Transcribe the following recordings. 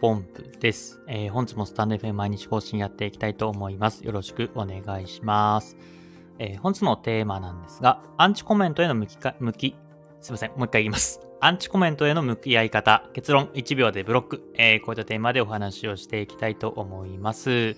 ポンプです。えー、本日もスタンド FM 毎日更新やっていきたいと思います。よろしくお願いします。えー、本日のテーマなんですが、アンチコメントへの向きか、向き、すいません、もう一回言います。アンチコメントへの向き合い方、結論1秒でブロック、えー、こういったテーマでお話をしていきたいと思います。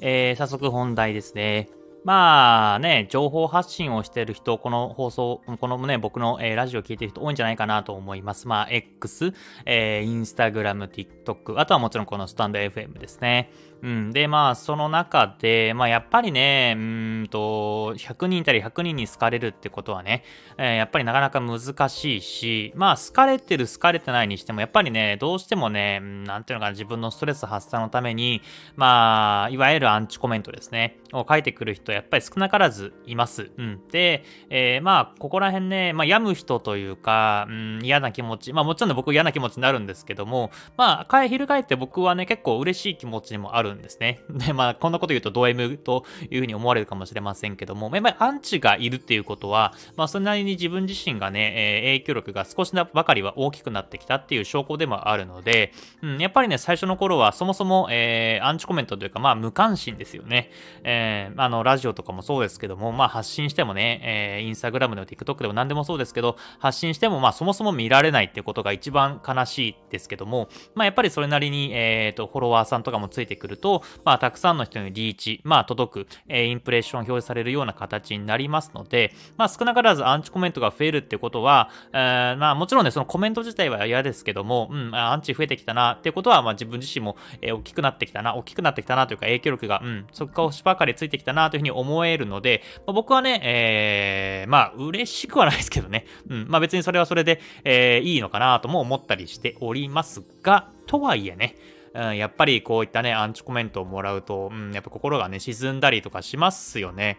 えー、早速本題ですね。まあね、情報発信をしている人、この放送、このね、僕の、えー、ラジオを聞いてる人多いんじゃないかなと思います。まあ、X、えー、Instagram、TikTok、あとはもちろんこのスタンド FM ですね。うん。で、まあ、その中で、まあ、やっぱりね、うんと、100人いたり100人に好かれるってことはね、えー、やっぱりなかなか難しいし、まあ、好かれてる好かれてないにしても、やっぱりね、どうしてもね、なんていうのかな、自分のストレス発散のために、まあ、いわゆるアンチコメントですね、を書いてくる人、やっぱり少なからずいます。うん。で、えー、まあ、ここら辺ね、まあ、病む人というか、うん、嫌な気持ち、まあ、もちろん、僕嫌な気持ちになるんですけども、まあ、翻って僕はね、結構嬉しい気持ちにもあるるんですね。で、まあ、こんなこと言うとド M というふうに思われるかもしれませんけども、やっぱりアンチがいるっていうことは、まあ、それなりに自分自身がね、えー、影響力が少しばかりは大きくなってきたっていう証拠でもあるので、うん、やっぱりね、最初の頃はそもそも、えー、アンチコメントというか、まあ、無関心ですよね。えー、あの、ラジオとかもそうですけども、まあ、発信してもね、えー、インスタグラムでも TikTok でも何でもそうですけど、発信しても、まあ、そもそも見られないってことが一番悲しいですけども、まあ、やっぱりそれなりに、えっ、ー、と、フォロワーさんとかもついてくると、まあ、たくさんの人にリーチ、まあ、届く、えー、インプレッション表示されるような形になりますので、まあ、少なからずアンチコメントが増えるってことは、えー、まあ、もちろんね、そのコメント自体は嫌ですけども、うん、アンチ増えてきたなってことは、まあ、自分自身も、えー、大きくなってきたな、大きくなってきたなというか、影響力が、うん、そこばかりついてきたなというふうに思えるので、まあ、僕はね、えー、まあ、嬉しくはないですけどね、うん、まあ、別にそれはそれで、えー、いいのかなとも思ったりしておりますが、とはいえね、うん、やっぱりこういったね、アンチコメントをもらうと、うん、やっぱ心がね、沈んだりとかしますよね。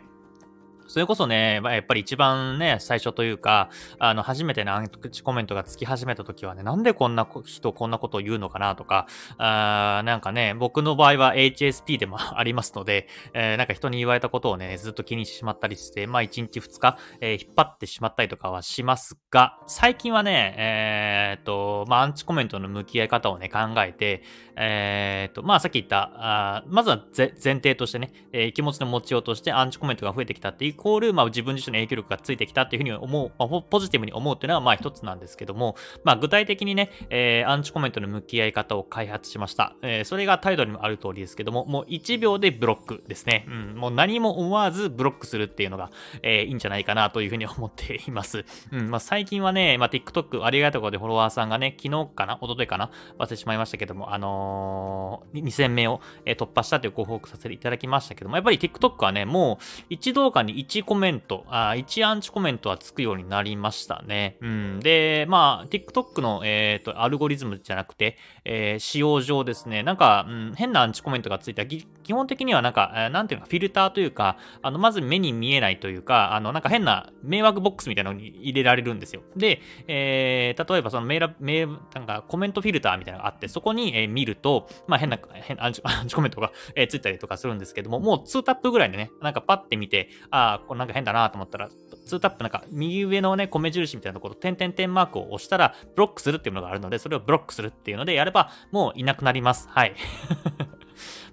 それこそね、やっぱり一番ね、最初というか、あの、初めてね、アンチコメントがつき始めた時はね、なんでこんな人こんなことを言うのかなとか、あなんかね、僕の場合は HSP でも ありますので、えー、なんか人に言われたことをね、ずっと気にしてしまったりして、まあ1日2日、えー、引っ張ってしまったりとかはしますが、最近はね、えー、っと、まあアンチコメントの向き合い方をね、考えて、えー、っと、まあさっき言った、あまずは前提としてね、えー、気持ちの持ちようとしてアンチコメントが増えてきたっていうコール、まあ、自分自身の影響力がついてきたっていうふうに思う、まあ、ポジティブに思うっていうのは、まあ、一つなんですけども、まあ、具体的にね、えー、アンチコメントの向き合い方を開発しました。えー、それが態度にもある通りですけども、もう1秒でブロックですね。うん、もう何も思わずブロックするっていうのが、えー、いいんじゃないかなというふうに思っています。うん、まあ、最近はね、まあ、TikTok ありがたいことでフォロワーさんがね、昨日かな一昨日かな忘れてしまいましたけども、あのー、2000名を、え突破したというご報告させていただきましたけども、やっぱり TikTok はね、もう一動画に1コメント、あ1アンチコメントはつくようになりましたね。うん。で、まあ、TikTok の、えっ、ー、と、アルゴリズムじゃなくて、えー、使用上ですね、なんか、うん、変なアンチコメントがついた基本的にはなんか、えー、なんていうか、フィルターというか、あの、まず目に見えないというか、あの、なんか変な迷惑ボックスみたいなのに入れられるんですよ。で、えー、例えばそのメール、メー、なんかコメントフィルターみたいなのがあって、そこに、えー、見ると、まあ変な、変アンチアンチコメントが、えー、ついたりとかするんですけども、もう2タップぐらいでね、なんかパッて見て、ああ、これなんか変だなと思ったら、2タップなんか右上のね、米印みたいなところ、点々点マークを押したら、ブロックするっていうのがあるので、それをブロックするっていうのでやれば、もういなくなります。はい。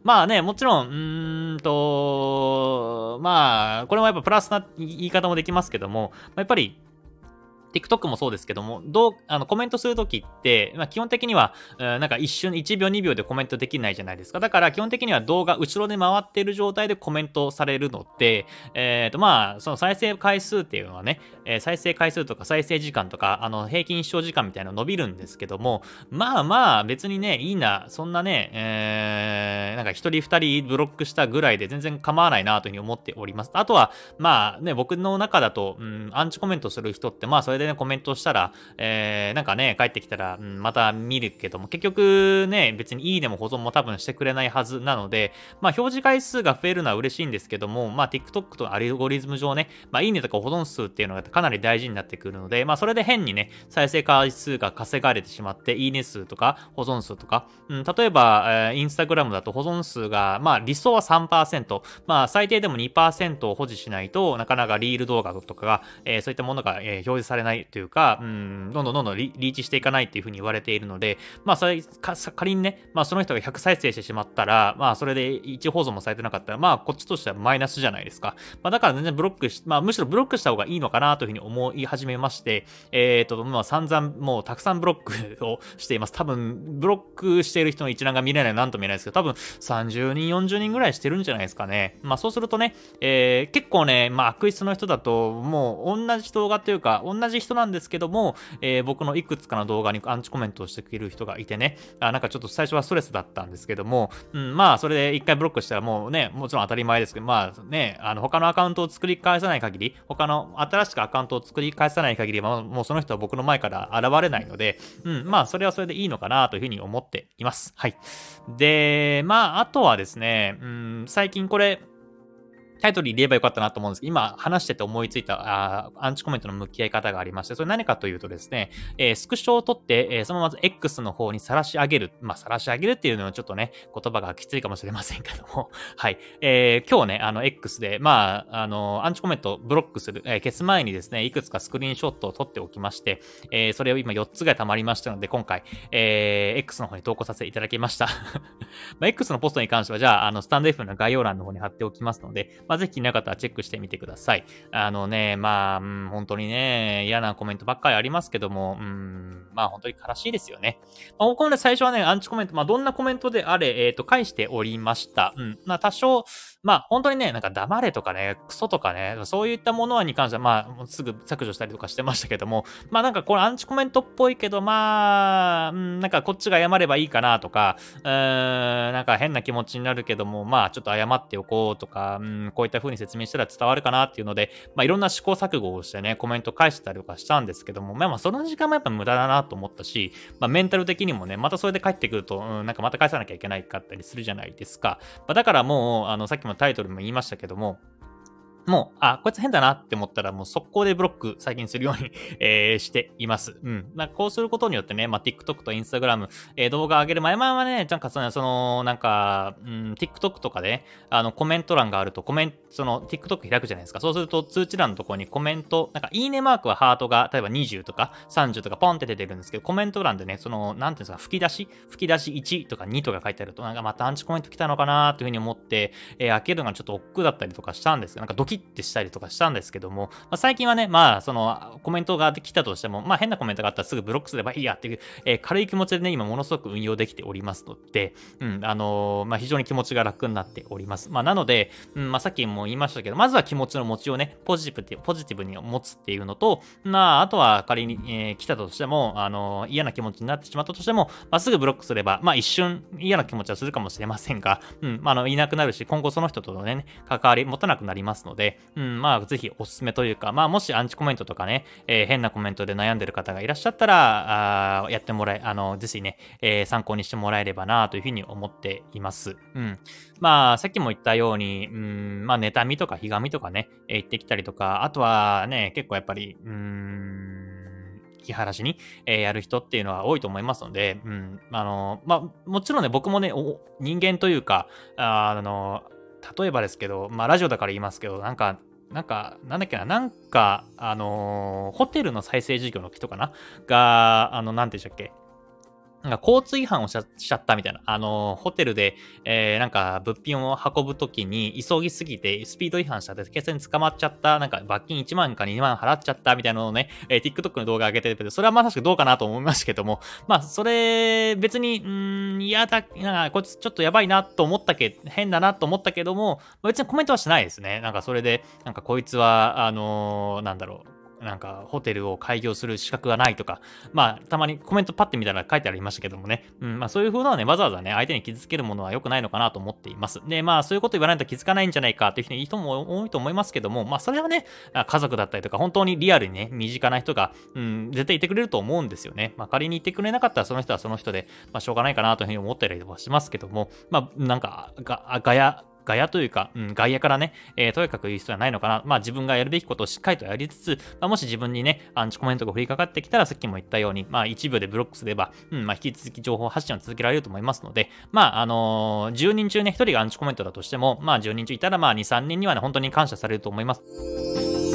まあね、もちろん、うーんと、まあ、これもやっぱプラスな言い方もできますけども、やっぱり、TikTok もそうですけども、どう、あの、コメントするときって、まあ、基本的には、なんか一瞬、1秒、2秒でコメントできないじゃないですか。だから、基本的には動画、後ろで回っている状態でコメントされるので、えっ、ー、と、まあ、その再生回数っていうのはね、えー、再生回数とか再生時間とか、あの、平均視聴時間みたいなの伸びるんですけども、まあまあ、別にね、いいな、そんなね、えー、なんか一人二人ブロックしたぐらいで全然構わないなというふうに思っております。あとは、まあね、僕の中だと、うん、アンチコメントする人って、まあ、それでね、コメントしたら、えー、なんかね、帰ってきたら、うん、また見るけども、結局ね、別にいいねも保存も多分してくれないはずなので、まあ、表示回数が増えるのは嬉しいんですけども、まあ、TikTok とアルゴリズム上ね、まあ、いいねとか保存数っていうのがかなり大事になってくるので、まあ、それで変にね、再生回数が稼がれてしまって、いいね数とか保存数とか、うん、例えば、えー、インスタグラムだと保存数が、まあ、理想は3%、まあ、最低でも2%を保持しないとなかなかリール動画とかが、えー、そういったものが、えー、表示されないないというか、うん、どんどんどんどんリーチしていかないっていうふうに言われているので、まあ、それ仮にね、まあ、その人が100再生してしまったら、まあ、それで1放送もされてなかったら、まあ、こっちとしてはマイナスじゃないですか。まあ、だから全然ブロックし、まあ、むしろブロックした方がいいのかなというふうに思い始めまして、えっ、ー、と、まあ、散々もうたくさんブロックをしています。多分、ブロックしている人の一覧が見れないなんとも言えないですけど、多分30人、40人ぐらいしてるんじゃないですかね。まあ、そうするとね、えー、結構ね、まあ、悪質の人だと、もう同じ動画というか、同じ人なんですけども、えー、僕のいくつかの動画にアンチコメントをしてくれる人がいてね、あなんかちょっと最初はストレスだったんですけども、うん、まあ、それで一回ブロックしたらもうね、もちろん当たり前ですけど、まあね、あの、他のアカウントを作り返さない限り、他の新しくアカウントを作り返さない限り、まあ、もうその人は僕の前から現れないので、うん、まあ、それはそれでいいのかなというふうに思っています。はい。で、まあ、あとはですね、うん、最近これ、タイトル入れればよかったなと思うんですけど、今話してて思いついたあアンチコメントの向き合い方がありまして、それ何かというとですね、えー、スクショを取って、えー、そのまま X の方に晒し上げる。まあ、晒し上げるっていうのはちょっとね、言葉がきついかもしれませんけども、はい。えー、今日ね、あの X で、まあ、あの、アンチコメントブロックする、えー、消す前にですね、いくつかスクリーンショットを撮っておきまして、えー、それを今4つぐらい溜まりましたので、今回、えー、X の方に投稿させていただきました。まあ、X のポストに関しては、じゃあ、あの、スタンド F の概要欄の方に貼っておきますので、まあ、ぜひ気になる方はチェチェックしてみてください。あのね、まあ、うん、本当にね、嫌なコメントばっかりありますけども、うん、まあ本当に悲しいですよね。まあ、僕もね、最初はね、アンチコメント、まあどんなコメントであれ、えっ、ー、と、返しておりました。うん。まあ多少、まあ本当にね、なんか黙れとかね、クソとかね、そういったものはに関しては、まあすぐ削除したりとかしてましたけども、まあなんかこれアンチコメントっぽいけど、まあ、うん、なんかこっちが謝ればいいかなとか、うーん、なんか変な気持ちになるけども、まあちょっと謝っておこうとか、うん、こういった風に説明したら伝わるかなっていうので、まあいろんな試行錯誤をしてね、コメント返したりとかしたんですけども、まあまあその時間もやっぱ無駄だなと思ったし、まあメンタル的にもね、またそれで帰ってくると、うん、なんかまた返さなきゃいけないかったりするじゃないですか。まあ、だからもう、あの、さっきもタイトルも言いましたけども、もう、あ、こいつ変だなって思ったら、もう速攻でブロック最近するように えー、しています。うん。まあ、こうすることによってね、まあ、TikTok と Instagram、えー、動画上げる前々はね、なんかその、そのなんか、うん、TikTok とかで、あの、コメント欄があると、コメント、その、TikTok 開くじゃないですか。そうすると、通知欄のところにコメント、なんか、いいねマークはハートが、例えば20とか30とかポンって出てるんですけど、コメント欄でね、その、なんていうんですか、吹き出し吹き出し1とか2とか書いてあると、なんかまたアンチコメント来たのかなというふうに思って、えー、開けるのがちょっと億劫だったりとかしたんですけど、なんかドキッてしたりとかしたんですけども、まあ、最近はね、まあ、その、コメントが来たとしても、まあ、変なコメントがあったらすぐブロックすればいいやっていう、えー、軽い気持ちでね、今ものすごく運用できておりますので、うん、あのー、まあ、非常に気持ちが楽になっております。まあ、なので、うん、まあ、さっきも言いましたけど、まずは気持ちの持ちをね、ポジティブってポジティブに持つっていうのと、まあ、あとは仮に、えー、来たとしても、あのー、嫌な気持ちになってしまったとしても、まあ、すぐブロックすれば、まあ、一瞬嫌な気持ちはするかもしれませんが、うん、まあ、あの、いなくなるし、今後その人とのね、関わり持たなくなりますので、でうん、まあ、ぜひおすすめというか、まあ、もしアンチコメントとかね、えー、変なコメントで悩んでる方がいらっしゃったら、あやってもらえ、あの、ぜひね、えー、参考にしてもらえればなというふうに思っています。うん。まあ、さっきも言ったように、うん、まあ、妬みとかひがみとかね、えー、言ってきたりとか、あとはね、結構やっぱり、うーん、気晴らしに、えー、やる人っていうのは多いと思いますので、うん、あの、まあ、もちろんね、僕もね、人間というか、あの、例えばですけど、まあ、ラジオだから言いますけど、なんか、なんか、なんだっけな、なんか、あのー、ホテルの再生事業の人かなが、あの、なんて言うんでしたっけ？なんか交通違反をしちゃったみたいな。あの、ホテルで、えー、なんか物品を運ぶときに急ぎすぎてスピード違反しちゃって警察に捕まっちゃった、なんか罰金1万か2万払っちゃったみたいなのをね、えー、TikTok の動画上げてるけどそれはまさしくどうかなと思いますけども、まあ、それ、別に、うん、嫌だ、なんかこいつちょっとやばいなと思ったけ、変だなと思ったけども、別にコメントはしないですね。なんかそれで、なんかこいつは、あのー、なんだろう。なんかホテルを開業する資格がないとか、まあ、たまにコメントパッて見たら書いてありましたけどもね、うん、まあそういう風なね、わざわざね、相手に傷つけるものは良くないのかなと思っています。で、まあそういうこと言わないと気づかないんじゃないかっていう人も多いと思いますけども、まあそれはね、家族だったりとか、本当にリアルにね、身近な人が、うん、絶対いてくれると思うんですよね。まあ仮にいてくれなかったらその人はその人で、まあしょうがないかなというふうに思ったりはしますけども、まあなんか、が、ガヤ、ガヤというか、うん、外野からね、えー、とにかく言う必要はないのかな。まあ自分がやるべきことをしっかりとやりつつ、まあ、もし自分にね、アンチコメントが降りかかってきたら、さっきも言ったように、まあ1秒でブロックすれば、うん、まあ引き続き情報発信を続けられると思いますので、まああのー、10人中ね、1人がアンチコメントだとしても、まあ10人中いたら、まあ2、3人にはね、本当に感謝されると思います。